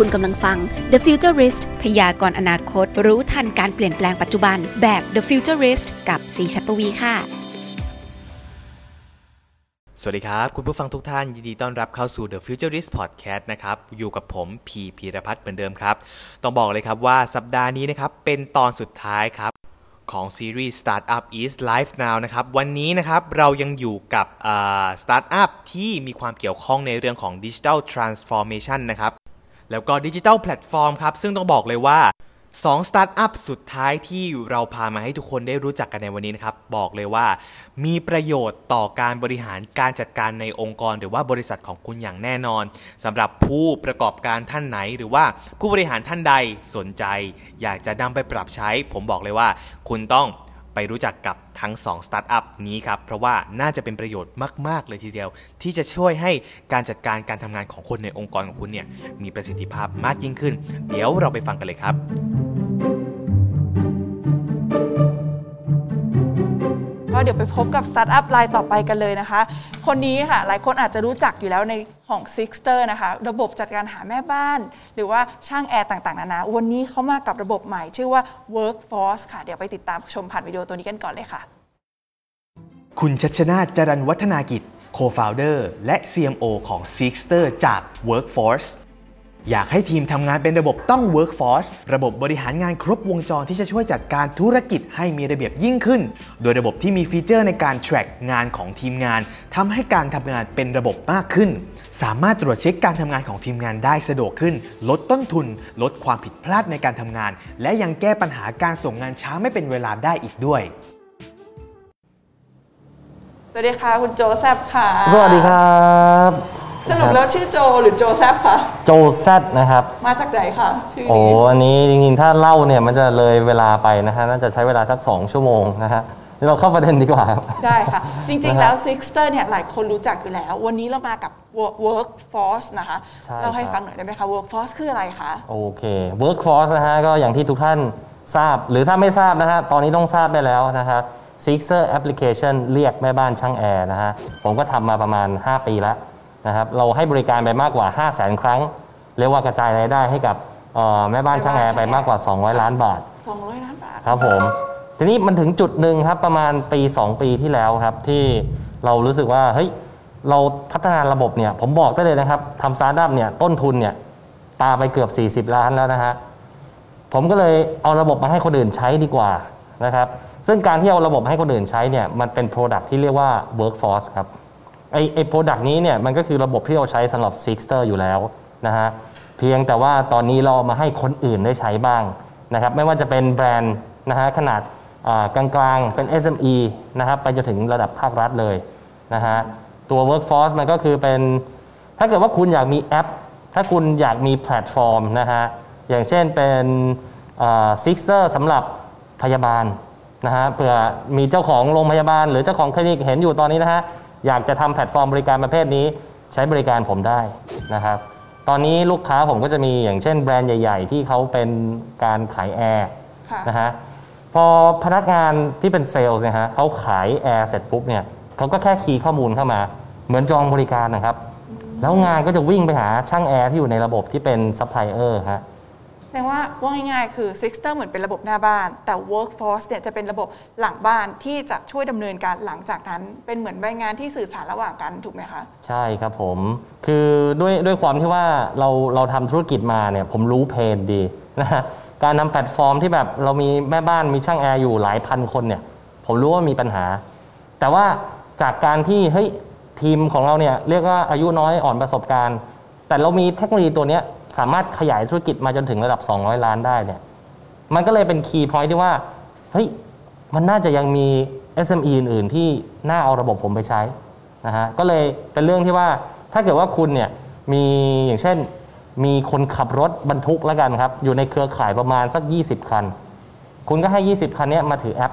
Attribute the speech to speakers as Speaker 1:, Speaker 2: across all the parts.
Speaker 1: คุณกำลังฟัง The Futurist พยากรณ์อนาคต รู้ทันการเปลี่ยนแปลงปัจจุบัน แบบ The Futurist กับสีชัดปวีค่ะ
Speaker 2: สวัสดีครับ คุณผู้ฟังทุกท่าน ยินดีต้อนรับเข้าสู่ The Futurist Podcast นะครับ อยู่กับผมพีพีรพัฒน์เหมือนเดิมครับ ต้องบอกเลยครับว่าสัปดาห์นี้นะครับ เป็นตอนสุดท้ายครับของซีรีส์ Startup is Life Now นะครับ วันนี้นะครับเรายังอยู่กับสตาร์ทอัพที่มีความเกี่ยวข้องในเรื่องของ Digital Transformation นะครับ แล้วก็ดิจิทัลแพลตฟอร์มครับ ซึ่งต้องบอกเลยว่า2สตาร์ทอัพสุดท้ายที่เราพามาให้ทุกคนได้รู้จักกันในวันนี้นะครับ บอกเลยว่า มีประโยชน์ต่อการบริหารการจัดการในองค์กร หรือว่าบริษัทของคุณอย่างแน่นอนสำหรับผู้ประกอบการท่านไหน หรือว่าผู้บริหารท่านใดสนใจ อยากจะนำไปปรับใช้ ผมบอกเลยว่า คุณต้อง ไปรู้จักกับทั้ง2สตาร์ทอัพนี้ครับ เพราะว่าน่าจะเป็นประโยชน์มาก ๆ เลยทีเดียว ที่จะช่วยให้การจัดการการทำงานของคนในองค์กรของคุณเนี่ยมีประสิทธิภาพมากยิ่งขึ้น เดี๋ยวเราไปฟังกันเลยครับ
Speaker 3: เดี๋ยวไปพบกับสตาร์ทอัพรายต่อไปกันเลยนะคะ คนนี้ค่ะ หลายคนอาจจะรู้จักอยู่แล้วในของ Seekster นะคะ ระบบจัดการหาแม่บ้าน หรือว่าช่างแอร์ต่างๆ นานา วันนี้เขามากับระบบใหม่ชื่อว่า Workforce ค่ะ เดี๋ยวไปติดตามชมผ่านวิดีโอตัวนี้กันก่อนเลยค่ะ
Speaker 2: คุณชัชนาจรันวัฒนากิจ Co-founder และ CMO ของ Sixter จาก Workforce อยากให้ทีมทำงานเป็นระบบต้อง Workforce ระบบบริหารงานครบวงจรที่จะช่วยจัดการธุรกิจให้มีระเบียบยิ่งขึ้น โดยระบบที่มีฟีเจอร์ในการ track งานของทีมงานทำให้การทำงานเป็นระบบมากขึ้น สามารถตรวจเช็คการทำงานของทีมงานได้สะดวกขึ้น ลดต้นทุน ลดความผิดพลาดในการทำงาน และยังแก้ปัญหาการส่งงานช้าไม่เป็นเวลาได้อีกด้วย
Speaker 3: สวัสดีค่ะ คุณโจแซบค่ะ
Speaker 4: สวัสดีครับ
Speaker 3: สรุปแล้วชื่อโจหรือโจแซบคะ
Speaker 4: โจแซดนะครับ
Speaker 3: มาจากไหนคะชื่อ
Speaker 4: โอ้
Speaker 3: นี้
Speaker 4: อันนี้จริงๆ ถ้าเล่าเนี่ยมันจะเลยเวลาไปนะฮะ น่าจะใช้เวลาสัก 2 ชั่วโมงนะฮะเราเข้าประเด็นดีกว่าครับ
Speaker 3: ได้ค่ะ จริงๆ
Speaker 4: นะฮะ
Speaker 3: แล้ว Sixter เนี่ยหลายคนรู้จักอยู่แล้ว วันนี้เรามากับ Work- Workforce นะคะ
Speaker 4: ใช่
Speaker 3: เราให้
Speaker 4: ครับ
Speaker 3: ฟังหน่อยได้ไหมคะ Workforce คืออะไรคะ
Speaker 4: โอเค Workforce นะฮะก็อย่างที่ทุกท่านทราบ หรือถ้าไม่ทราบนะฮะ ตอนนี้ต้องทราบได้แล้วนะฮะ Sixer Application เรียกแม่บ้านช่างแอร์นะฮะ ผมก็ทำมาประมาณ 5 ปีแล้ว นะครับเราให้บริการไปมากกว่า 5 0 0 0 0 0 ครั้ง เรียกว่ากระจายรายได้ให้กับเอ่อแม่บ้านช่างแอร์ไปมากกว่า 200 ล้านบาท
Speaker 3: 200ล้านบาท
Speaker 4: ครับผมทีนี้มันถึงจุดหนึ่งครับประมาณปี 2 ปีที่แล้วครับที่เรารู้สึกว่าเฮ้ยเราพัฒนาระบบเนี่ยผมบอกได้เลยนะครับทำสตาร์ทอัพเนี่ยต้นทุนเนี่ยปาไปเกือบ 40 ล้านแล้วนะฮะผมก็เลยเอาระบบมาให้คนอื่นใช้ดีกว่านะครับซึ่งการที่เอาระบบให้คนอื่นใช้เนี่ยมันเป็น Product ที่เรียกว่า Workforce ครับ ไอไอ Product นี้เนี่ยมันก็คือระบบที่เราใช้สำหรับ Seekster อยู่แล้วนะฮะเพียงแต่ว่าตอนนี้เรามาให้คนอื่นได้ใช้บ้างนะครับไม่ว่าจะเป็นแบรนด์นะฮะขนาดกลางๆ เป็น SME นะครับไปจนถึงระดับภาครัฐเลยนะฮะตัว Workforce มันก็คือเป็น ถ้าเกิดว่าคุณอยากมีแอป ถ้าคุณอยากมีแพลตฟอร์มนะฮะอย่างเช่นเป็น Seekster สำหรับพยาบาลนะฮะเผื่อมีเจ้าของโรงพยาบาล หรือเจ้าของคลินิกเห็นอยู่ตอนนี้นะฮะ อยากจะทำแพลตฟอร์มบริการประเภทนี้ ใช้บริการผมได้นะครับ ตอนนี้ลูกค้าผมก็จะมีอย่างเช่นแบรนด์ใหญ่ ๆ ที่เขาเป็นการขายแอร์
Speaker 3: ค่ะ
Speaker 4: นะฮะพอพนักงานที่เป็นเซลล์เนี่ยฮะเขาขายแอร์เสร็จปุ๊บเนี่ยเขาก็แค่ key ข้อมูลเข้ามาเหมือนจองบริการนะครับ แล้วงานก็จะวิ่งไปหาช่างแอร์ที่อยู่ในระบบที่เป็นซัพพลายเออร์ฮะ
Speaker 3: แสดงว่าว่าง่ายๆ คือ Seekster เหมือนเป็นระบบหน้าบ้าน แต่ Workforce เนี่ยจะเป็นระบบหลังบ้านที่จะช่วยดำเนินการหลังจากนั้น เป็นเหมือนใบงานที่สื่อสารระหว่างกันถูกไหมคะ
Speaker 4: ใช่ครับผม คือด้วยด้วยความที่ว่าเราเราทำธุรกิจมาเนี่ยผมรู้ pain ดีนะฮะการทำแพลตฟอร์มที่แบบเรามีแม่บ้านมีช่างแอร์อยู่หลายพันคนเนี่ยผมรู้ว่ามีปัญหา แต่ว่าจากการที่เฮ้ยทีมของเราเนี่ยเรียกว่าอายุน้อยอ่อนประสบการณ์ แต่เรามีเทคโนโลยีตัวเนี้ย สามารถขยายธุรกิจมาจนถึงระดับ 200 ล้านได้เนี่ยมันก็เลยเป็น key point ที่ว่าเฮ้ยมันน่าจะยังมี SME อื่น ๆ ที่น่าเอาระบบผมไปใช้นะฮะก็เลยเป็นเรื่องที่ว่าถ้าเกิดว่าคุณเนี่ยมีอย่างเช่นมีคนขับรถบรรทุกแล้วกันครับ อยู่ในเครือข่ายประมาณสัก 20 คัน คุณก็ให้ 20 คันเนี้ยมาถือแอป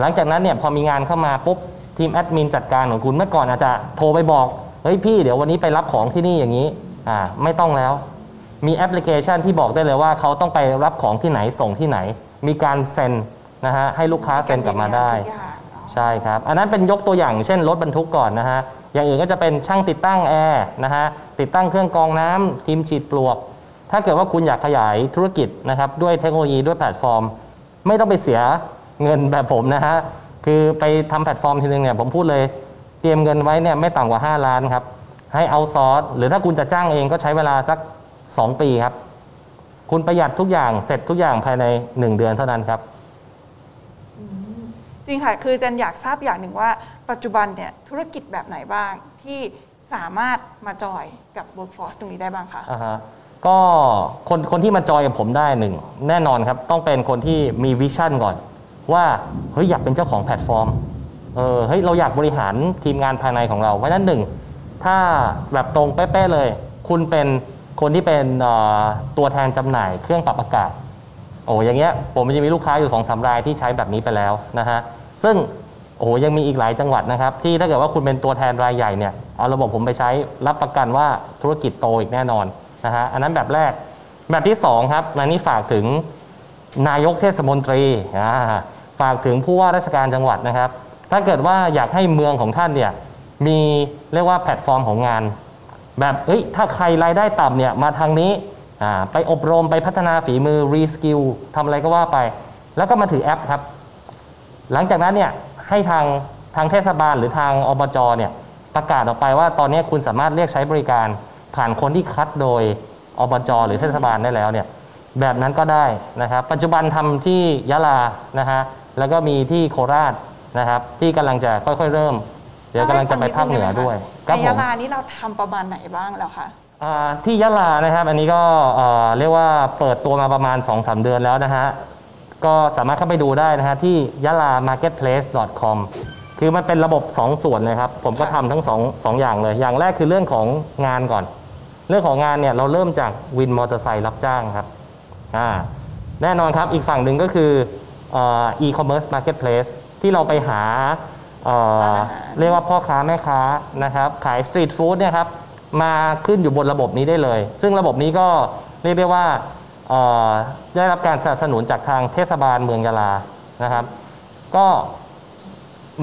Speaker 4: หลังจากนั้นเนี่ยพอมีงานเข้ามาปุ๊บทีมแอดมินจัดการของคุณเมื่อก่อนอาจจะโทรไปบอกเฮ้ยพี่เดี๋ยววันนี้ไปรับของที่นี่อย่างนี้อ่าไม่ต้องแล้ว มีแอปพลิเคชันที่บอกได้เลยว่าเขาต้องไปรับของที่ไหนส่งที่ไหน มีการเซ็นนะฮะให้ลูกค้าเซ็นกลับมาได้
Speaker 3: ทุกอย่างเนอะ
Speaker 4: ใช่ครับ อันนั้นเป็นยกตัวอย่างเช่นรถบรรทุกก่อนนะฮะ อย่างอื่นก็จะเป็นช่างติดตั้งแอร์นะฮะ ติดตั้งเครื่องกรองน้ำทีมฉีดปลวก ถ้าเกิดว่าคุณอยากขยายธุรกิจนะครับด้วยเทคโนโลยีด้วยแพลตฟอร์ม ไม่ต้องไปเสียเงินแบบผมนะฮะ คือไปทำแพลตฟอร์มทีนึงเนี่ยผมพูดเลย เตรียมเงินไว้เนี่ยไม่ต่ำกว่า 5 ล้านครับ ให้ outsource หรือถ้าคุณจะจ้างเองก็ใช้เวลาสัก 2 ปีครับ คุณประหยัดทุกอย่างเสร็จทุกอย่างภายใน 1 เดือนเท่านั้นครับ
Speaker 3: จริงค่ะ คือจันอยากทราบอย่างหนึ่งว่า ปัจจุบันเนี่ยธุรกิจแบบไหนบ้างที่สามารถมาจอยกับ workforce ตรงนี้ได้บ้างคะ
Speaker 4: อ่าฮะก็คนคนที่มาจอยกับผมได้หนึ่งแน่นอนครับ ต้องเป็นคนที่มี vision ก่อน ว่าเฮ้ยอยากเป็นเจ้าของแพลตฟอร์มเออเฮ้ยเราอยากบริหารทีมงานภายในของเรา เพราะฉะนั้นหนึ่งถ้าแบบตรงเป๊ะๆเลย คุณเป็น คนที่เป็นตัวแทนจำหน่ายเครื่องปรับอากาศโอ้อย่างเงี้ยผมจะมีลูกค้าอยู่สองสามรายที่ใช้แบบนี้ไปแล้วนะฮะซึ่งโอ้โหยังมีอีกหลายจังหวัดนะครับ ที่ถ้าเกิดว่าคุณเป็นตัวแทนรายใหญ่เนี่ยเอาระบบผมไปใช้รับประกันว่าธุรกิจโตอีกแน่นอนนะฮะอันนั้นแบบแรกแบบที่สองครับอันนี้ฝากถึงนายกเทศมนตรีฝากถึงผู้ว่าราชการจังหวัดนะครับ ถ้าเกิดว่าอยากให้เมืองของท่านเนี่ยมีเรียกว่าแพลตฟอร์มของงาน แบบเอ้ยถ้าใครรายได้ต่ำเนี่ยมาทางนี้อ่าไปอบรมไปพัฒนาฝีมือ reskill ทำอะไรก็ว่าไป แล้วก็มาถือแอปครับ หลังจากนั้นเนี่ยให้ทางทางเทศบาลหรือทางอบจเนี่ยประกาศออกไปว่าตอนนี้คุณสามารถเรียกใช้บริการ ผ่านคนที่คัดโดยอบจหรือเทศบาลได้แล้วเนี่ยแบบนั้นก็ได้นะครับปัจจุบันทำที่ยะลานะฮะแล้วก็มีที่โคราชนะครับที่กำลังจะค่อยๆเริ่ม เดี๋ยวกำลังจะไปภาคเหนือด้วยครับ
Speaker 3: ใน
Speaker 4: ผ
Speaker 3: ยะ
Speaker 4: ม
Speaker 3: ลานี่เราทำประมาณไหนบ้างแล้วคะ
Speaker 4: อ่าที่ยะลานะครับ อันนี้ก็เอ่อเรียกว่าเปิดตัวมาประมาณ 2-3 เดือนแล้วนะฮะ ก็สามารถเข้าไปดูได้นะฮะที่ยะลา marketplace com คือมันเป็นระบบ 2 ส่วนเลยครับ ผมก็ทำทั้ง2งอย่างเลย อย่างแรกคือเรื่องของงานก่อน เรื่องของงานเนี่ยเราเริ่มจากวินมอเตอร์ไซค์รับจ้างครับอ่าแน่นอนครับอีกฝั่งหนึ่งก็คือเอ่อ e-commerce marketplace ที่เราไปหาเอ่อ
Speaker 3: ร้านอาหาร
Speaker 4: เรียกว่าพ่อค้าแม่ค้านะครับขายสตรีทฟู้ดเนี่ยครับมาขึ้นอยู่บนระบบนี้ได้เลย ซึ่งระบบนี้ก็เรียกได้ว่าเอ่อได้รับการสนับสนุนจากทางเทศบาลเมืองยะลานะครับ ก็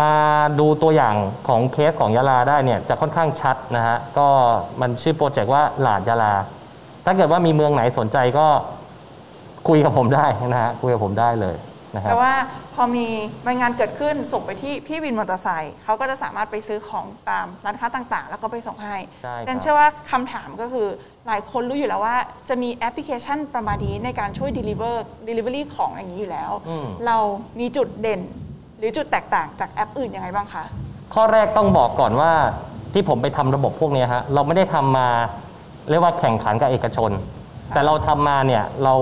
Speaker 4: มาดูตัวอย่างของเคสของยะลาได้เนี่ยจะค่อนข้างชัดนะฮะก็มันชื่อ project ว่าหลาดยะลา ถ้าเกิดว่ามีเมืองไหนสนใจก็คุยกับผมได้นะฮะคุยกับผมได้เลย นะครับ
Speaker 3: แต่ว่าพอมีรายงานเกิดขึ้นส่งไปที่พี่วินมอเตอร์ไซค์เขาก็จะสามารถไปซื้อของตามร้านค้าต่างๆ แล้วก็ไปส่งให้
Speaker 4: ใช่ครับ
Speaker 3: ฉันเชื่อว่าคำถามก็คือหลายคนรู้อยู่แล้วว่าจะมีแอปพลิเคชันประมาณนี้ในการช่วย deliver delivery ของอย่างนี้อยู่แล้ว
Speaker 4: อืม
Speaker 3: เรามีจุดเด่น หรือจุดแตกต่างจากแอปอื่นยังไงบ้างคะ
Speaker 4: ข้อแรกต้องบอกก่อนว่าที่ผมไปทำระบบพวกเนี้ยฮะเราไม่ได้ทำมาเรียกว่าแข่งขันกับเอกชน แต่เราทำมาเนี่ยเรา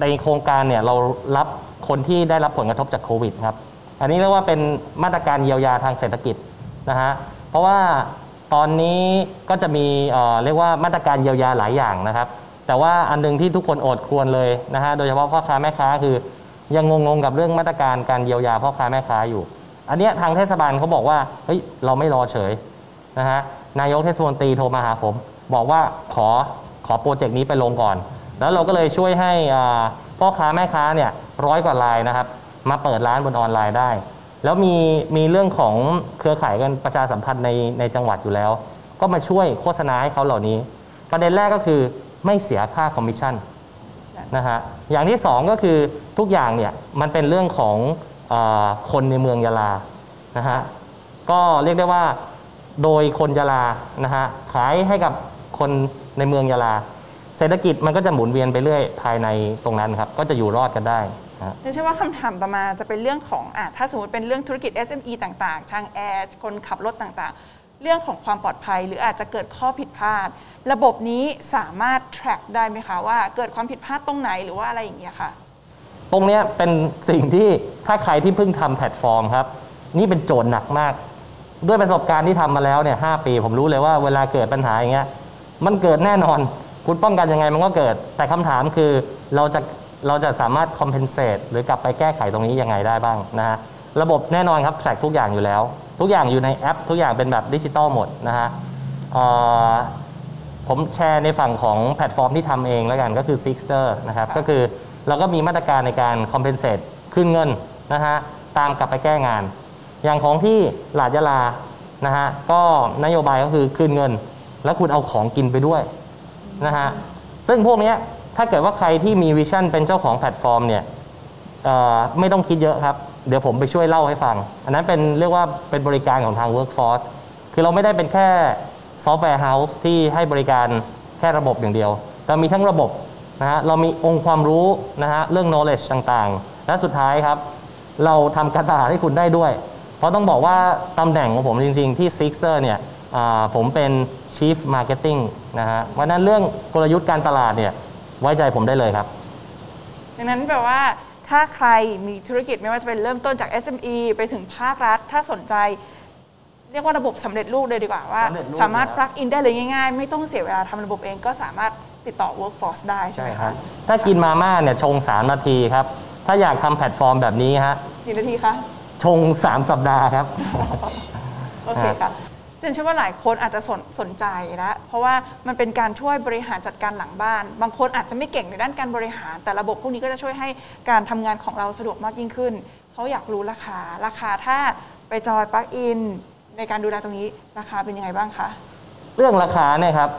Speaker 4: ในโครงการเนี่ยเรารับคนที่ได้รับผลกระทบจากโควิดครับ อันนี้เรียกว่าเป็นมาตรการเยียวยาทางเศรษฐกิจนะฮะ เพราะว่าตอนนี้ก็จะมีเอ่อเรียกว่ามาตรการเยียวยาหลายอย่างนะครับ แต่ว่าอันหนึงที่ทุกคนอดควรเลยนะฮะ โดยเฉพาะพ่อค้าแม่ค้าคือยังงงๆกับเรื่องมาตรการการเยียวยาพ่อค้าแม่ค้าอยู่ อันเนี้ยทางเทศบาลเขาบอกว่าเฮ้ยเราไม่รอเฉยนะฮะ นายกเทศมนตรีโทรมาหาผม บอกว่าขอขอโปรเจกต์นี้ไปลงก่อน แล้วเราก็เลยช่วยให้พ่อค้าแม่ค้าเนี่ยร้อยกว่ารายนะครับ มาเปิดร้านบนออนไลน์ได้ แล้วมีมีเรื่องของเครือข่ายกันประชาสัมพันธ์ในในจังหวัดอยู่แล้ว ก็มาช่วยโฆษณาให้เขาเหล่านี้ ประเด็นแรกก็คือไม่เสียค่าคอมมิชชั่นนะฮะอย่างที่สองก็คือทุกอย่างเนี่ยมันเป็นเรื่องของอ่าคนในเมืองยะลานะฮะก็เรียกได้ว่าโดยคนยะลานะฮะขายให้กับคนในเมืองยะลา เศรษฐกิจมันก็จะหมุนเวียนไปเรื่อยภายในตรงนั้นครับ ก็จะอยู่รอดกันได้นะฮะ
Speaker 3: ฉันเชื่อว่าคำถามต่อมาจะเป็นเรื่องของอะถ้าสมมติเป็นเรื่องธุรกิจ SME ต่างๆ ช่างแอร์คนขับรถต่างๆ เรื่องของความปลอดภัยหรืออาจจะเกิดข้อผิดพลาด ระบบนี้สามารถ track ได้ไหมคะว่าเกิดความผิดพลาดตรงไหนหรือว่าอะไรอย่างเงี้ยค่ะ
Speaker 4: ตรงเนี้ยเป็นสิ่งที่ถ้าใครที่เพิ่งทำแพลตฟอร์มครับ นี่เป็นโจทย์หนักมาก ด้วยประสบการณ์ที่ทำมาแล้วเนี่ยหปี ผมรู้เลยว่าเวลาเกิดปัญหาอย่างเงี้ยมันเกิดแน่นอน คุณป้องกันยังไงมันก็เกิด แต่คำถามคือเราจะเราจะสามารถ compensate หรือกลับไปแก้ไขตรงนี้ยังไงได้บ้างนะฮะระบบแน่นอนครับแทร็กทุกอย่างอยู่แล้ว ทุกอย่างอยู่ในแอป ทุกอย่างเป็นแบบดิจิตอลหมดนะฮะเอ่อผมแชร์ในฝั่งของแพลตฟอร์มที่ทำเองแล้วกันก็คือ Sixter นะครับก็คือเราก็มีมาตรการในการ compensate คืนเงินนะฮะตามกลับไปแก้งาน อย่างของที่หลาดยะลานะฮะก็นโยบายก็คือคืนเงิน แล้วคุณเอาของกินไปด้วย นะฮะซึ่งพวกนี้ถ้าเกิดว่าใครที่มี vision เป็นเจ้าของแพลตฟอร์มเนี่ยไม่ต้องคิดเยอะครับ เดี๋ยวผมไปช่วยเล่าให้ฟัง อันนั้นเป็นเรียกว่าเป็นบริการของทาง Workforce คือเราไม่ได้เป็นแค่ software house ที่ให้บริการแค่ระบบอย่างเดียว เรามีทั้งระบบนะฮะเรามีองค์ความรู้นะฮะเรื่อง knowledge ต่างๆ และสุดท้ายครับ เราทำการตลาดให้คุณได้ด้วย เพราะต้องบอกว่าตำแหน่งของผมจริงๆที่ Sixter เนี่ย ผมเป็น Chief Marketing นะฮะเพราะฉะนั้นเรื่องกลยุทธ์การตลาดเนี่ยไว้ใจผมได้เลยครับ
Speaker 3: ดังนั้นแปลว่าถ้าใครมีธุรกิจไม่ว่าจะเป็นเริ่มต้นจาก SME ไปถึงภาครัฐ ถ้าสนใจ เรียกว่าระบบสำเร็จรูปเลยดีกว่าว่า
Speaker 4: สำเร็จรูป
Speaker 3: สามารถ
Speaker 4: นะครับ
Speaker 3: ปลักอินได้เลยง่ายๆ ไม่ต้องเสียเวลาทำระบบเองก็สามารถติดต่อ workforce ได้ใช่ไหม
Speaker 4: ครั
Speaker 3: คะ
Speaker 4: บถ้ากินมาม่าเนี่ยชง 3 นาทีครับ ถ้าอยากทำแพลตฟอร์มแบบนี้ฮะ
Speaker 3: กี่นาทีคะ
Speaker 4: ชง 3 สัปดาห์ครับ
Speaker 3: โอเคค่ะ เจนเชื่อว่าหลายคนอาจจะสนสนใจแล้วเพราะว่ามันเป็นการช่วยบริหารจัดการหลังบ้าน บางคนอาจจะไม่เก่งในด้านการบริหาร แต่ระบบพวกนี้ก็จะช่วยให้การทำงานของเราสะดวกมากยิ่งขึ้นเขาอยากรู้ราคาราคาถ้าไปจอยปลั๊กอินในการดูแลตรงนี้ราคาเป็นยังไงบ้างคะ
Speaker 4: เรื่องราคาเนี่ยครับ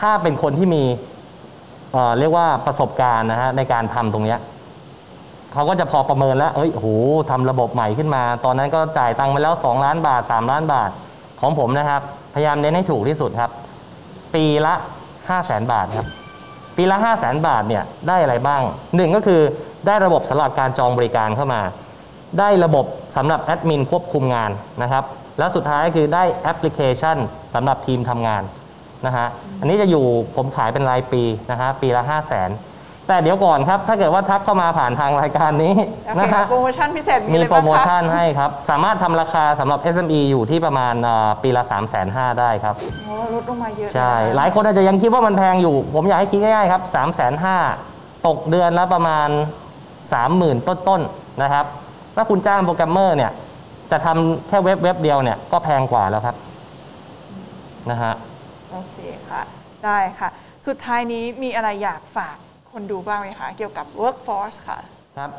Speaker 4: ถ้าเป็นคนที่มีเเรียกว่าประสบการณ์นะฮะในการทำตรงเนี้ยเขาก็จะพอประเมินแล้วเอ้ยโหทำระบบใหม่ขึ้นมา ตอนนั้นก็จ่ายตังค์ไปแล้ว 2 ล้านบาท 3 ล้านบาท ของผมนะครับ พยายามเน้นให้ถูกที่สุดครับ ปีละ5 0 0แสนบาทครับ ปีละ 5 0 0แสนบาทเนี่ยได้อะไรบ้าง หนึ่งก็คือได้ระบบสำหรับการจองบริการเข้ามา ได้ระบบสำหรับแอดมินควบคุมงานนะครับ แล้วสุดท้ายคือได้แอปพลิเคชันสำหรับทีมทำงานนะฮะ อันนี้จะอยู่ผมขายเป็นรายปีนะฮะปีละ 5 0 0แสน แต่เดี๋ยวก่อนครับ ถ้าเกิดว่าทักเข้ามาผ่านทางรายการนี้
Speaker 3: โอเค
Speaker 4: นะ
Speaker 3: ค่ะ
Speaker 4: ฮะ
Speaker 3: โปรโมชั่นพิเศษมี
Speaker 4: มี
Speaker 3: อะไร
Speaker 4: โปร
Speaker 3: บ้าง
Speaker 4: โม
Speaker 3: คะ
Speaker 4: ชั่นให้ครับ สามารถทำราคาสำหรับ SME อยู่ที่ประมาณเอ่อปีละ 3 5 0 0 0ได้ครับ
Speaker 3: โอ้ลดลงมาเยอะ
Speaker 4: ใช่
Speaker 3: เลยนะคะ
Speaker 4: หลายคนอาจจะยังคิดว่ามันแพงอยู่ ผมอยากให้คิดง่ายๆครับ 3 5 0 0 0ตกเดือนละประมาณ 30,000 ต้นๆ นะครับ ถ้าคุณจ้างโปรแกรมเมอร์เนี่ย จะทำแค่เว็บเว็บเดียวเนี่ย ก็แพงกว่าแล้วครับ นะฮะ
Speaker 3: โอเคค่ะ ได้ค่ะ สุดท้ายนี้มีอะไรอยากฝาก คนดูบ้างไหมคะ เกี่ยวกับ workforce ค่ะ
Speaker 4: ครับ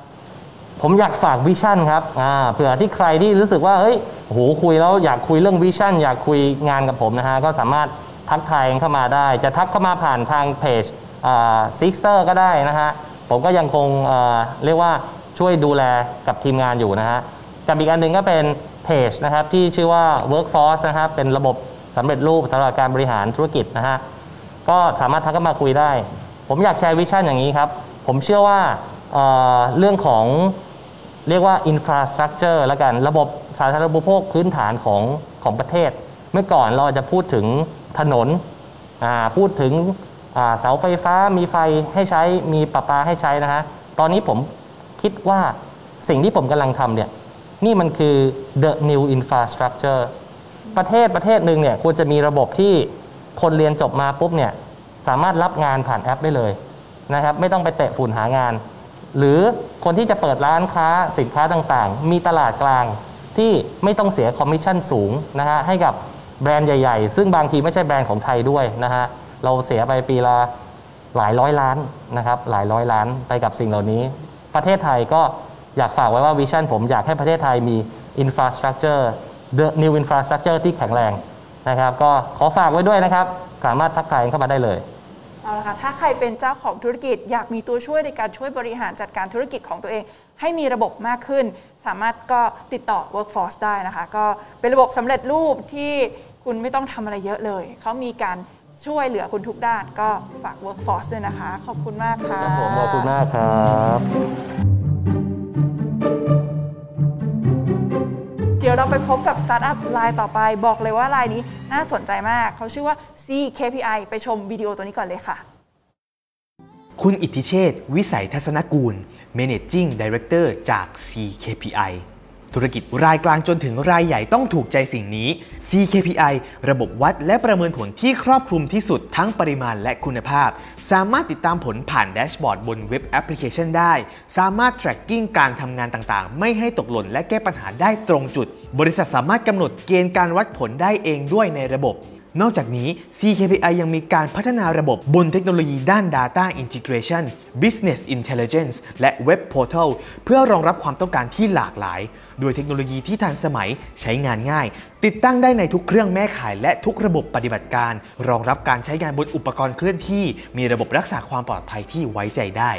Speaker 4: ผมอยากฝาก vision ครับอ่าเผื่อที่ใครที่รู้สึกว่าเฮ้ยโหคุยแล้วอยากคุยเรื่อง vision อยากคุยงานกับผมนะฮะ ก็สามารถทักทายกันเข้ามาได้ จะทักเข้ามาผ่านทางเพจ Sixter ก็ได้นะฮะ ผมก็ยังคงเรียกว่าช่วยดูแลกับทีมงานอยู่นะฮะกับอีกอันหนึ่งก็เป็นเพจนะครับที่ชื่อว่า Workforce นะครับเป็นระบบสำเร็จรูปสำหรับการบริหารธุรกิจนะฮะก็สามารถทักเข้ามาคุยได้ ผมอยากแชร์วิชั่นอย่างนี้ครับ ผมเชื่อว่าเเรื่องของเรียกว่า infrastructure แล้วกันระบบสาธารณูปโภคพื้นฐานของของประเทศ เมื่อก่อนเราจะพูดถึงถนนพูดถึงเสาไฟฟ้ามีไฟให้ใช้มีประปาให้ใช้นะฮะตอนนี้ผมคิดว่าสิ่งที่ผมกำลังทำเนี่ยนี่มันคือ the new infrastructure ประเทศประเทศหนึ่งเนี่ยควรจะมีระบบที่คนเรียนจบมาปุ๊บเนี่ย สามารถรับงานผ่านแอปได้เลยนะครับ ไม่ต้องไปเตะฝุ่นหางาน หรือคนที่จะเปิดร้านค้าสินค้าต่างๆ มีตลาดกลางที่ไม่ต้องเสียคอมมิชชั่นสูงนะฮะให้กับแบรนด์ใหญ่ ๆ ซึ่งบางทีไม่ใช่แบรนด์ของไทยด้วยนะฮะเราเสียไปปีละหลายร้อยล้านนะครับหลายร้อยล้านไปกับสิ่งเหล่านี้ ประเทศไทยก็อยากฝากไว้ว่า vision ผมอยากให้ประเทศไทยมี infrastructure the new infrastructure ที่แข็งแรงนะครับ ก็ขอฝากไว้ด้วยนะครับ สามารถทักทายเข้ามาได้เลย
Speaker 3: เอาละค่ะ ถ้าใครเป็นเจ้าของธุรกิจ อยากมีตัวช่วยในการช่วยบริหารจัดการธุรกิจของตัวเอง ให้มีระบบมากขึ้น สามารถก็ติดต่อ workforce ได้นะคะ ก็เป็นระบบสำเร็จรูปที่คุณไม่ต้องทำอะไรเยอะเลย เขามีการช่วยเหลือคุณทุกด้านก็ฝาก workforce ด้วยนะคะ ขอบคุณมากค่ะ
Speaker 4: ครับผมขอบคุณมากครับ
Speaker 3: ดี๋ยวเราไปพบกับสตาร์ทอัพรายต่อไป บอกเลยว่ารายนี้น่าสนใจมาก เขาชื่อว่า CKPI ไปชมวิดีโอตัวนี้ก่อนเลยค่ะ
Speaker 2: คุณอิทธิเชษฐ์วิสัยทัศนกูล Managing Director จาก CKPI ธุรกิจรายกลางจนถึงรายใหญ่ต้องถูกใจสิ่งนี้ CKPI ระบบวัดและประเมินผลที่ครอบคลุมที่สุดทั้งปริมาณและคุณภาพ สามารถติดตามผลผ่านแดชบอร์ดบนเว็บแอปพลิเคชันได้ สามารถ tracking การทำงานต่างๆ ไม่ให้ตกหล่นและแก้ปัญหาได้ตรงจุด บริษัทสามารถกำหนดเกณฑ์การวัดผลได้เองด้วยในระบบ นอกจากนี้ CKPI ยังมีการพัฒนาระบบบนเทคโนโลยีด้าน Data Integration Business Intelligence และ Web Portal เพื่อรองรับความต้องการที่หลากหลาย โดยเทคโนโลยีที่ทันสมัยใช้งานง่าย ติดตั้งได้ในทุกเครื่องแม่ข่ายและทุกระบบปฏิบัติการ รองรับการใช้งานบนอุปกรณ์เคลื่อนที่ มีระบบรักษาความปลอดภัยที่ไว้ใจได้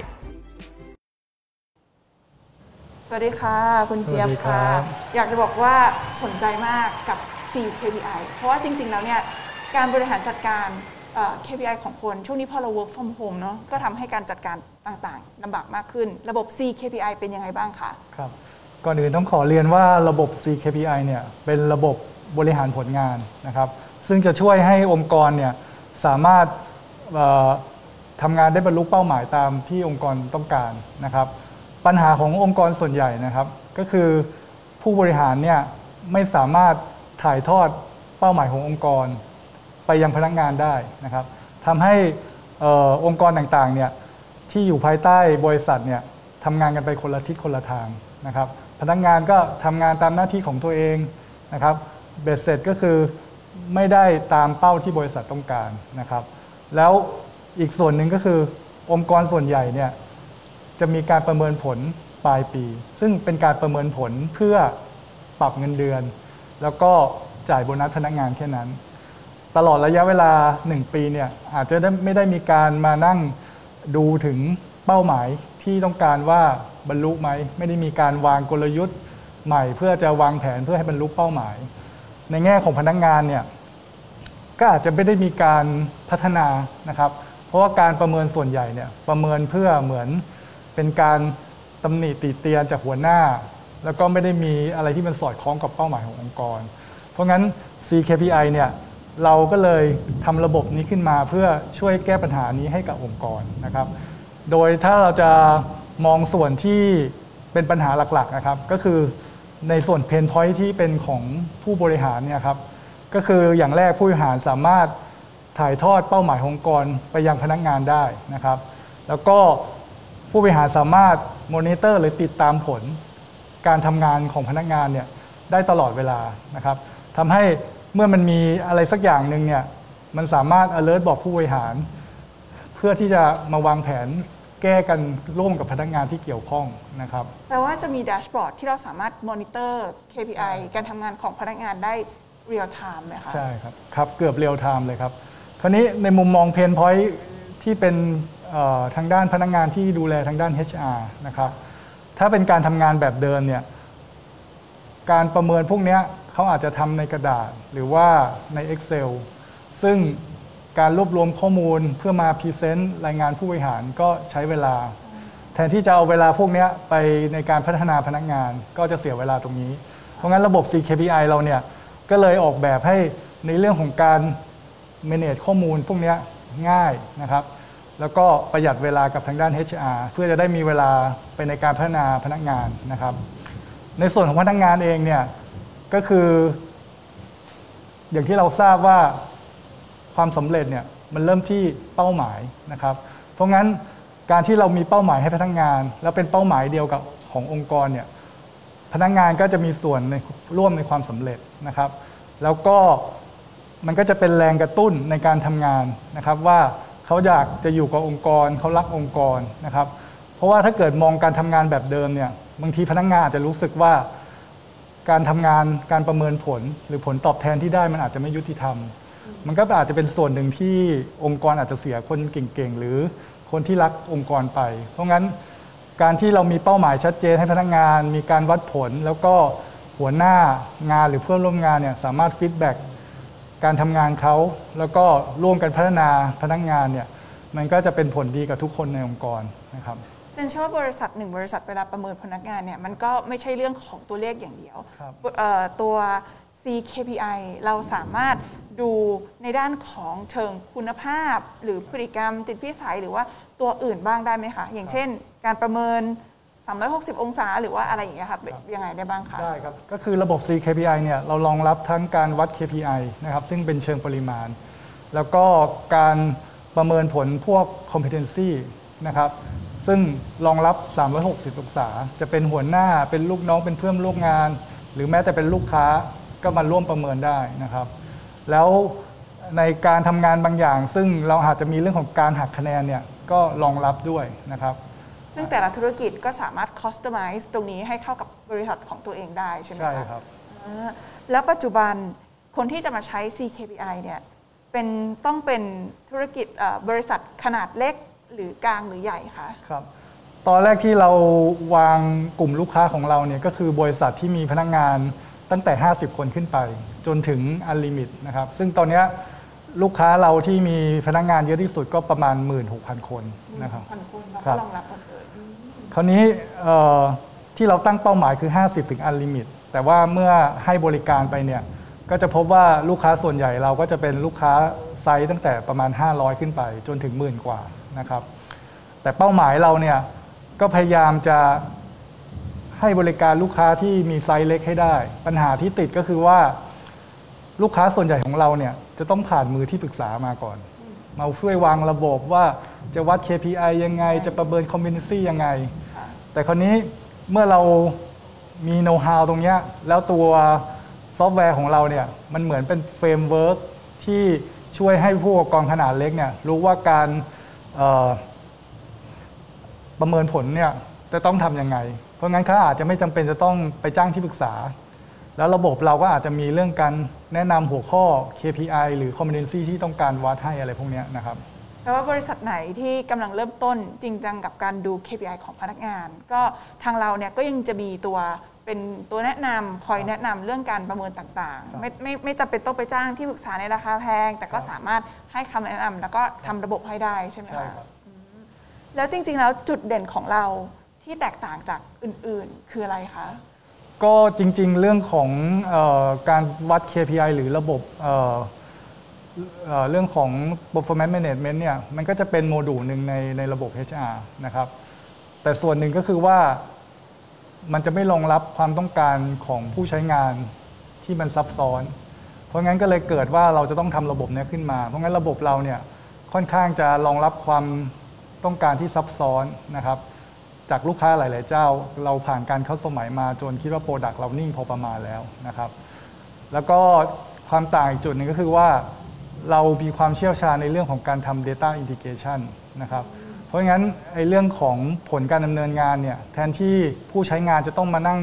Speaker 3: วัสดีค่ะ คุณเจี๊ยบ
Speaker 5: สวัสดีครั
Speaker 3: ค่ะ
Speaker 5: บ
Speaker 3: อยากจะบอกว่าสนใจมากกับ 4KPI เพราะว่าจริง ๆ แล้วเนี่ยการบริหารจัดการเอ่อ KPI ของคน ช่วงนี้พอเรา work from home เนาะก็ทำให้การจัดการต่างๆลำบากมากขึ้น ระบบ 4KPI เป็นยังไงบ้างคะ
Speaker 5: ครับก่อนอื่นต้องขอเรียนว่าระบบ CKPI เนี่ยเป็นระบบบริหารผลงานนะครับ ซึ่งจะช่วยให้องค์กรเนี่ยสามารถเอ่อทำงานได้บรรลุเป้าหมายตามที่องค์กรต้องการนะครับ ปัญหาขององค์กรส่วนใหญ่นะครับ ก็คือผู้บริหารเนี่ยไม่สามารถถ่ายทอดเป้าหมายขององค์กร ไปยังพนักงานได้นะครับทำให้ออองค์กรต่างๆเนี่ยที่อยู่ภายใต้บริษัทเนี่ยทำงานกันไปคนละทิศคนละทางนะครับ พนักงานก็ทำงานตามหน้าที่ของตัวเองนะครับเบ็ดเสร็จก็คือไม่ได้ตามเป้าที่บริษัทต้องการนะครับ แล้วอีกส่วนหนึ่งก็คือองค์กรส่วนใหญ่เนี่ย จะมีการประเมินผลปลายปี ซึ่งเป็นการประเมินผลเพื่อปรับเงินเดือน แล้วก็จ่ายโบนัสพนักงานแค่นั้น ตลอดระยะเวลา 1 ปีเนี่ยอาจจะไไม่ได้มีการมานั่งดูถึงเป้าหมายที่ต้องการว่าบรรลุไหมไม่ได้มีการวางกลยุทธ์ใหม่ เพื่อจะวางแผนเพื่อให้บรรลุเป้าหมาย ในแง่ของพนักงานเนี่ยก็อาจจะไม่ได้มีการพัฒนานะครับ เพราะว่าการประเมินส่วนใหญ่เนี่ยประเมินเพื่อเหมือน เป็นการตำหนิติเตียนจากหัวหน้า แล้วก็ไม่ได้มีอะไรที่มันสอดคล้องกับเป้าหมายขององค์กร เพราะงั้น CKPI เนี่ยเราก็เลยทำระบบนี้ขึ้นมาเพื่อช่วยแก้ปัญหานี้ให้กับองค์กรนะครับ โดยถ้าเราจะมองส่วนที่เป็นปัญหาหลักๆนะครับ ก็คือในส่วนเพนพอยที่เป็นของผู้บริหารเนี่ยครับก็คืออย่างแรกผู้บริหารสามารถถ่ายทอดเป้าหมายององค์กรไปยังพนักงานได้นะครับ แล้วก็ ผู้บริหารสามารถมอนิเตอร์หรือติดตามผล การทำงานของพนักงานเนี่ยได้ตลอดเวลานะครับทำให้เมื่อมันมีอะไรสักอย่างหนึ่งเนี่ยมันสามารถ alert บอกผู้บริหาร เพื่อที่จะมาวางแผนแก้กันร่วมกับพนักงานที่เกี่ยวข้องนะครับ
Speaker 3: แปลว่าจะมี dashboard ที่เราสามารถ monitor KPI การทำงานของพนักงานได้ real-time ไหมคะ
Speaker 5: ใช่ครับครับ เกือบ real-time เลยครับคราวนี้ในมุมมอง pain point ที่เป็นเอ่อ ทางด้านพนักงานที่ดูแลทางด้าน HR นะครับ ถ้าเป็นการทำงานแบบเดิมเนี่ยการประเมินพวกนี้เขาอาจจะทำในกระดาษหรือว่าใน Excel ซึ่งการรวบรวมข้อมูลเพื่อมา present รายงานผู้บริหารก็ใช้เวลา แทนที่จะเอาเวลาพวกนี้ไปในการพัฒนาพนักงานก็จะเสียเวลาตรงนี้ เพราะงั้นระบบ CKPI เราเนี่ยก็เลยออกแบบให้ในเรื่องของการ manage ข้อมูลพวกนี้ง่ายนะครับ แล้วก็ประหยัดเวลากับทางด้าน HR เพื่อจะได้มีเวลาไปในการพัฒนาพนักงานนะครับ ในส่วนของพนักงานเองเนี่ยก็คือ อย่างที่เราทราบว่าความสำเร็จเนี่ยมันเริ่มที่เป้าหมายนะครับ เพราะงั้นการที่เรามีเป้าหมายให้พนักงาน แล้วเป็นเป้าหมายเดียวกับขององค์กรเนี่ยพนักงานก็จะมีส่วนในร่วมในความสำเร็จนะครับ แล้วก็มันก็จะเป็นแรงกระตุ้นในการทำงานนะครับว่า เขาอยากจะอยู่กับองค์กรเขารักองค์กรนะครับ เพราะว่าถ้าเกิดมองการทำงานแบบเดิมเนี่ยบางทีพนักงานอาจจะรู้สึกว่าการทำงานการประเมินผลหรือผลตอบแทนที่ได้มันอาจจะไม่ยุติธรรม มันก็อาจจะเป็นส่วนหนึ่งที่องค์กรอาจจะเสียคนเก่งๆ หรือคนที่รักองค์กรไป เพราะงั้นการที่เรามีเป้าหมายชัดเจนให้พนักงาน มีการวัดผล แล้วก็หัวหน้างานหรือเพื่อนร่วมงานเนี่ยสามารถฟีดแบ็ก การทำงานเขาแล้วก็ร่วมกันพัฒนาพนักงานเนี่ยมันก็จะเป็นผลดีกับทุกคนในองค์กรนะครับ
Speaker 3: เจนเชื่อว่าบริษัทหนึ่งบริษัทเวลาประเมินพนักงานเนี่ยมันก็ไม่ใช่เรื่องของตัวเลขอย่างเดียว
Speaker 5: ครับ
Speaker 3: เอ่อตัว CKPI เราสามารถดูในด้านของเชิงคุณภาพ หรือพฤติกรรมติดพิสัยหรือว่าตัวอื่นบ้างได้ไหมคะ อย่างเช่น การประเมิน 360 องศาหรือว่าอะไรอย่างเงี้ยครับยังไงได้บ้างคะ
Speaker 5: ได้ครับ ก็คือระบบ CKPI เนี่ยเรารองรับทั้งการวัด KPI นะครับซึ่งเป็นเชิงปริมาณ แล้วก็การประเมินผลพวก competency นะครับซึ่งรองรับ 360 องศา จะเป็นหัวหน้าเป็นลูกน้องเป็นเพื่อนร่วมงาน หรือแม้แต่เป็นลูกค้าก็มาร่วมประเมินได้นะครับ แล้วในการทำงานบางอย่าง ซึ่งเราอาจจะมีเรื่องของการหักคะแนนเนี่ยก็รองรับด้วยนะครับ
Speaker 3: ซึ่งแต่ละธุรกิจก็สามารถ customize ตรงนี้ให้เข้ากับบริษัทของตัวเองได้ใช่ไหมคะ
Speaker 5: ใช่ครับ
Speaker 3: อ่าแล้วปัจจุบันคนที่จะมาใช้ CKPI เนี่ยเป็นต้องเป็นธุรกิจเอ่อบริษัทขนาดเล็กหรือกลางหรือใหญ่คะ
Speaker 5: ครับตอนแรกที่เราวางกลุ่มลูกค้าของเราเนี่ยก็คือบริษัทที่มีพนักงานตั้งแต่ 50 คนขึ้นไป จนถึงอันลิมิตนะครับ ซึ่งตอนเนี้ยลูกค้าเราที่มีพนักงานเยอะที่สุดก็ประมาณ 16,000 คนนะครับ
Speaker 3: พันคนเรา
Speaker 5: ครับก็
Speaker 3: รองรับหมดเลยอืม
Speaker 5: คราวนี้ที่เราตั้งเป้าหมายคือ 50ถึง unlimit แต่ว่าเมื่อให้บริการไปเนี่ยก็จะพบว่าลูกค้าส่วนใหญ่เราก็จะเป็นลูกค้าไซส์ตั้งแต่ประมาณ 500 ขึ้นไปจนถึงหมื่นกว่านะครับ แต่เป้าหมายเราเนี่ยก็พยายามจะให้บริการลูกค้าที่มีไซส์เล็กให้ได้ ปัญหาที่ติดก็คือว่าลูกค้าส่วนใหญ่ของเราเนี่ยจะต้องผ่านมือที่ปรึกษามาก่อน มาช่วยวางระบบว่าจะวัด KPI ยังไง จะประเมิน competency ยังไง แต่คราวนี้เมื่อเรามีโน้ต h าวตรงนี้แล้วตัวซอฟต์แวร์ของเราเนี่ยมันเหมือนเป็น framework ที่ช่วยให้ผู้ประกอบการขนาดเล็กเนี่ยรู้ว่าการประเมินผลเนี่ยจะต้องทำยังไง เพราะงั้นเขาอาจจะไม่จำเป็นจะต้องไปจ้างที่ปรึกษา แล้วระบบเราก็อาจจะมีเรื่องการแนะนำหัวข้อ KPI หรือ competency ที่ต้องการวัดให้อะไรพวกเนี้ยนะครับ
Speaker 3: แปลว่าบริษัทไหนที่กำลังเริ่มต้นจริงจังกับการดู KPI ของพนักงาน ก็ทางเราเนี่ยก็ยังจะมีตัวเป็นตัวแนะนำคอยแนะนำเรื่องการประเมินต่าง
Speaker 5: ครับ
Speaker 3: ๆไม่ไม่ไม่จำเป็นต้องไปจ้างที่ปรึกษาในราคาแพง แต่ก็สามารถให้คำแนะนำแล้วก็ทำระบบให้ได้ใช่ไหม
Speaker 5: ใช่
Speaker 3: คะ
Speaker 5: ครับ
Speaker 3: แล้วจริงๆแล้วจุดเด่นของเราที่แตกต่างจากอื่นๆ คืออะไรคะ
Speaker 5: ก็จริงๆ เรื่องของเออการวัด KPI หรือระบบเอ่อเอ่อเรื่องของ performance management เนี่ยมันก็จะเป็นโมดูลหนึ่งในในระบบ HR นะครับ แต่ส่วนหนึ่งก็คือว่ามันจะไม่รองรับความต้องการของผู้ใช้งานที่มันซับซ้อน เพราะงั้นก็เลยเกิดว่าเราจะต้องทำระบบเนี้ยขึ้นมา เพราะงั้นระบบเราเนี่ยค่อนข้างจะรองรับความต้องการที่ซับซ้อนนะครับ จากลูกค้าหลาย ๆ เจ้า เราผ่านการ customize มาจนคิดว่า product เรานิ่งพอประมาณแล้วนะครับ แล้วก็ความต่างอีกจุดหนึ่งก็คือว่าเรามีความเชี่ยวชาญในเรื่องของการทำ Data Integration นะครับเพราะงั้นไอ้เรื่องของผลการดำเนินงานเนี่ยแทนที่ผู้ใช้งานจะต้องมานั่ง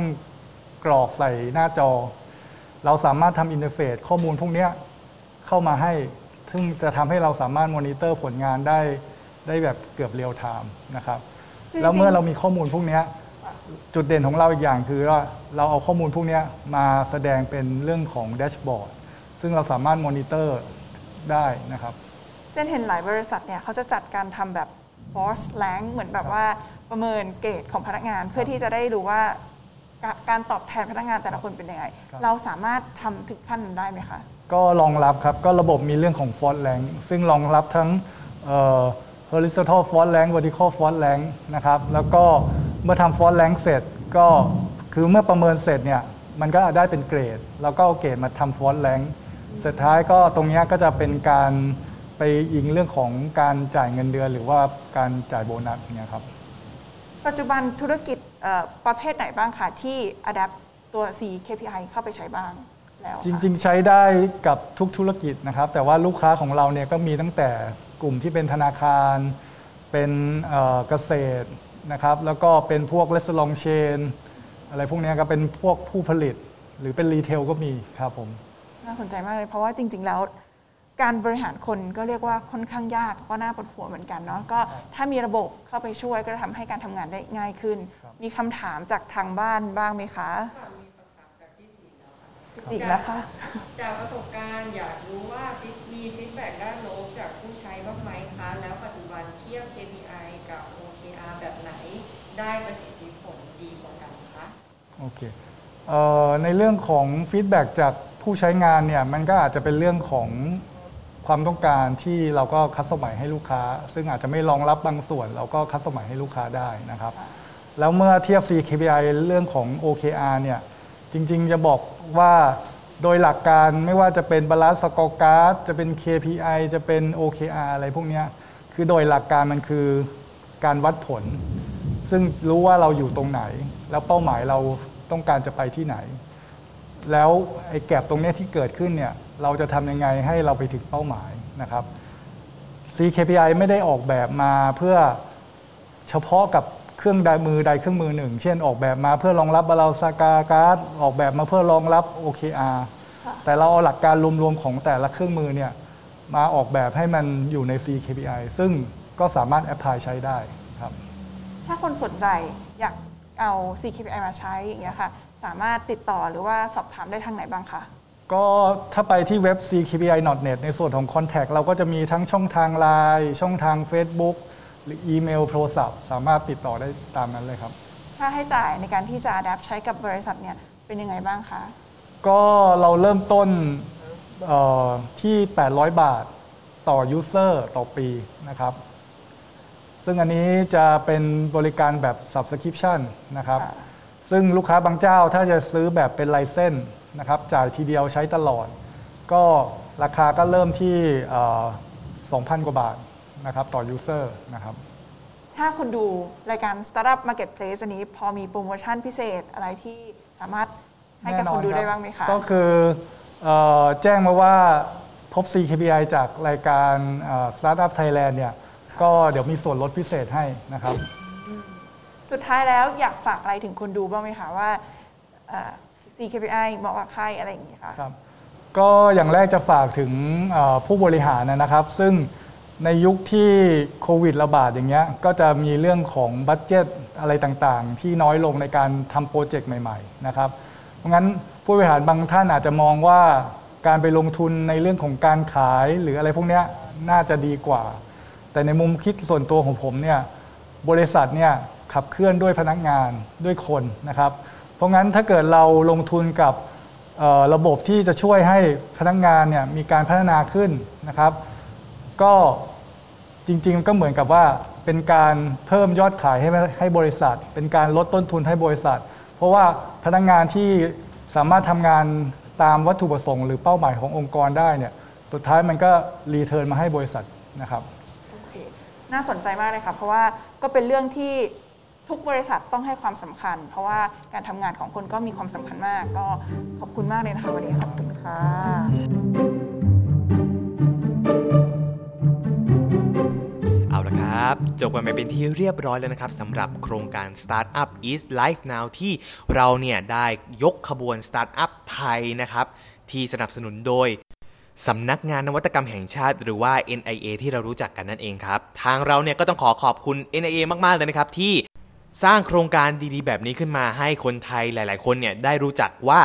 Speaker 5: กรอกใส่หน้าจอ เราสามารถทำ interface ข้อมูลพวกนี้เข้ามาให้ ซึ่งจะทำให้เราสามารถมอนิเตอร์ผลงานได้ได้แบบเกือบ real-time นะครับ
Speaker 3: คือจริงๆ
Speaker 5: แล้วเมื่อเรามีข้อมูลพวกเนี้ยจุดเด่นของเราอีกอย่างคือว่าเราเอาข้อมูลพวกเนี้ยมาแสดงเป็นเรื่องของ dashboard ซึ่งเราสามารถมอนิเตอร์ได้นะครับ
Speaker 3: เจนเห็นหลายบริษัทเนี่ยเขาจะจัดการทำแบบ force rank เหมือนแบบว่าประเมินเกรดของพนักงาน เพื่อที่จะได้รู้ว่าการการตอบแทนพนักงานแต่ละคนเป็นยังไง
Speaker 5: ครับ
Speaker 3: เราสามารถทำถึงขั้นนั้นได้ไหมคะ
Speaker 5: ก็รองรับครับ ก็ระบบมีเรื่องของ Fault Rank ซึ่งรองรับทั้งเอ่อ horizontal fault rank vertical fault rank นะครับ แล้วก็เมื่อทำ fault rank เสร็จก็คือเมื่อประเมินเสร็จเนี่ยมันก็ได้เป็นเกรด แล้วก็เอาเกรดมาทำ fault rank สุดท้ายก็ตรงเนี้ยก็จะเป็นการไปอิงเรื่องของการจ่ายเงินเดือนหรือว่าการจ่ายโบนัสเนี่ยครับ
Speaker 3: ปัจจุบันธุรกิจเอ่อประเภทไหนบ้างคะที่ adapt ตัว C KPI เข้าไปใช้บ้างแล้วคะ
Speaker 5: จริง ๆ ใช้ได้กับทุกธุรกิจนะครับ แต่ว่าลูกค้าของเราเนี่ยก็มีตั้งแต่ กลุ่มที่เป็นธนาคาร เป็นเอ่อเกษตรนะครับ แล้วก็เป็นพวก r e s t a u r a n t chain อะไรพวกเนี้ยก็เป็นพวกผู้ผลิต หรือเป็นรีเทลก็มีครับผม
Speaker 3: น่าสนใจมากเลยเพราะว่าจริง ๆ แล้วการบริหารคนก็เรียกว่าค่อนข้างยากก็น่าปวดหัวเหมือนกันเนาะก็ถ้ามีระบบเข้าไปช่วยก็จะทำให้การทำงานได้ง่ายขึ้น
Speaker 5: ครับ
Speaker 3: มีคำถามจากทางบ้านบ้างไหมคะ อีกแล้วค่ะ
Speaker 6: จากประสบการณ์อยากรู้ว่ามี feedback ด้านลบจากผู้ใช้บ้างไหมคะ แล้วปัจจุบันเทียบ KPI กับ OKR แบบไหนได้ประสิทธิผลดีกว่ากันคะ
Speaker 5: โอเคเอ่อในเรื่องของ feedback จากผู้ใช้งานเนี่ยมันก็อาจจะเป็นเรื่องของความต้องการที่เราก็ customize ให้ลูกค้า ซึ่งอาจจะไม่รองรับบางส่วน เราก็ customize ให้ลูกค้าได้นะครับ แล้วเมื่อเทียบ KPI เรื่องของ OKR เนี่ย จริงๆ จะบอกว่าโดยหลักการไม่ว่าจะเป็น balanced scorecard จะเป็น KPI จะเป็น OKR อะไรพวกนี้คือโดยหลักการมันคือการวัดผล ซึ่งรู้ว่าเราอยู่ตรงไหน แล้วเป้าหมายเราต้องการจะไปที่ไหน แล้วไอ้แกลบตรงนี้ที่เกิดขึ้นเนี่ยเราจะทำยังไงให้เราไปถึงเป้าหมายนะครับ CKPI ไม่ได้ออกแบบมาเพื่อเฉพาะกับ เครื่องใดมือใดเครื่องมือหนึ่ง เช่นออกแบบมาเพื่อรองรับบาลาสกาการ์ดออกแบบมาเพื่อรองรับ OKR
Speaker 3: ค่ะ
Speaker 5: แต่เราเอาหลักการรวมๆของแต่ละเครื่องมือเนี่ยมาออกแบบให้มันอยู่ใน CKPI ซึ่งก็สามารถแอพพลายใช้ได้ครับ
Speaker 3: ถ้าคนสนใจอยากเอา CKPI มาใช้อย่างเงี้ยค่ะสามารถติดต่อหรือว่าสอบถามได้ทางไหนบ้างคะ
Speaker 5: ก็ถ้าไปที่เว็บ ckpi.net ในส่วนของ Contact เราก็จะมีทั้งช่องทาง Line ช่องทาง Facebook ห รืออีเมลโทรศัพท์ สามารถติดต่อได้ตามนั้นเลยครับ
Speaker 3: ค่าให้จ่ายในการที่จะ adapt ใช้กับบริษัทเนี่ยเป็นยังไงบ้างคะ
Speaker 5: ก็เราเริ่มต้นเอ่อที่ 800 บาทต่อ user ต่อปีนะครับ ซึ่งอันนี้จะเป็นบริการแบบ subscription นะครับ
Speaker 3: ค่ะ
Speaker 5: ซึ่งลูกค้าบางเจ้าถ้าจะซื้อแบบเป็นไลเส้นนะครับจ่ายทีเดียวใช้ตลอด ก็ราคาก็เริ่มที่เอ่อ2,000 กว่าบาท นะครับต่อ user นะครับ
Speaker 3: ถ้าคนดูรายการ Startup Marketplace อันนี้พอมีโปรโมชั่นพิเศษอะไรที่สามารถให้กับ
Speaker 5: แน่น
Speaker 3: ค
Speaker 5: อน
Speaker 3: นดู
Speaker 5: รับ
Speaker 3: ได้บ้างไหมคะ
Speaker 5: ก็คือเอ่อแจ้งมาว่าพบ CKPI จากรายการเอ่อ Startup Thailand เนี่ยก็เดี๋ยวมีส่วนลดพิเศษให้นะครับ
Speaker 3: สุดท้ายแล้วอยากฝากอะไรถึงคนดูบ้างไหมคะว่าเอ่อ CKPI เหมาะกับใครอะไรอย่างเงี้ยค่ะ
Speaker 5: ครับ ก็อย่างแรกจะฝากถึงเอ่อผู้บริหารนะครับ ซึ่ง ในยุคที่โควิดระบาดอย่างเงี้ยก็จะมีเรื่องของบัตเจตอะไรต่างๆ ที่น้อยลงในการทำโปรเจกต์ใหม่ๆนะครับเพราะงั้นผู้บริหารบางท่านอาจจะมองว่าการไปลงทุนในเรื่องของการขายหรืออะไรพวกเนี้ยน่าจะดีกว่า แต่ในมุมคิดส่วนตัวของผมเนี่ยบริษัทเนี่ยขับเคลื่อนด้วยพนักงานด้วยคนนะครับ เพราะงั้นถ้าเกิดเราลงทุนกับระบบที่จะช่วยให้พนักงานเนี่ยมีการพัฒนาขึ้นนะครับ ก็จริงๆก็เหมือนกับว่าเป็นการเพิ่มยอดขายให้ให้บริษัท เป็นการลดต้นทุนให้บริษัท เพราะว่าพนักงานที่สามารถทำงานตามวัตถุประสงค์หรือเป้าหมายขององค์กรได้เนี่ยสุดท้ายมันก็รีเทิร์นมาให้บริษัทนะครับ
Speaker 3: โอเคน่าสนใจมากเลยค่ะเพราะว่าก็เป็นเรื่องที่ทุกบริษัทต้องให้ความสำคัญ เพราะว่าการทำงานของคนก็มีความสำคัญมาก ก็ขอบคุณมากเลยนะคะวันนี้ขอบคุณค่ะ
Speaker 2: จบกันไปเป็นที่เรียบร้อยแล้วนะครับสำหรับโครงการ Startup is Life Now ที่เราเนี่ยได้ยกขบวน Startup ไทยนะครับ ที่สนับสนุนโดยสำนักงานนวัตกรรมแห่งชาติหรือว่า NIA ที่เรารู้จักกันนั่นเองครับ ทางเราเนี่ยก็ต้องขอขอบคุณ NIA มาก ๆ เลยนะครับที่สร้างโครงการดีๆ แบบนี้ขึ้นมาให้คนไทยหลาย ๆ คนเนี่ยได้รู้จักว่า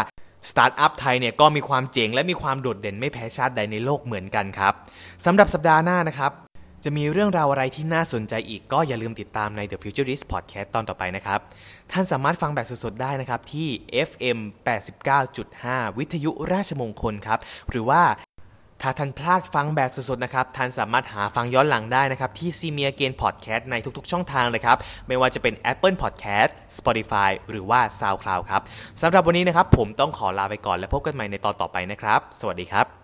Speaker 2: สตาร์ทอัพไทยเนี่ยก็มีความเจ๋งและมีความโดดเด่นไม่แพ้ชาติใดในโลกเหมือนกันครับสำหรับสัปดาห์หน้านะครับ จะมีเรื่องราวอะไรที่น่าสนใจอีกก็อย่าลืมติดตามใน The Futurist Podcast ตอนต่อไปนะครับ ท่านสามารถฟังแบบสดๆได้นะครับ ที่ FM 89.5 วิทยุราชมงคลครับ หรือว่าถ้าท่านพลาดฟังแบบสดๆนะครับ ท่านสามารถหาฟังย้อนหลังได้นะครับ ที่ c m e a g a i n Podcast ในทุกๆ ช่องทางเลยครับ ไม่ว่าจะเป็น Apple Podcast Spotify หรือว่า SoundCloud ครับสำหรับวันนี้นะครับ ผมต้องขอลาไปก่อนและพบกันใหม่ในตอนต่อไปนะครับ สวัสดีครับ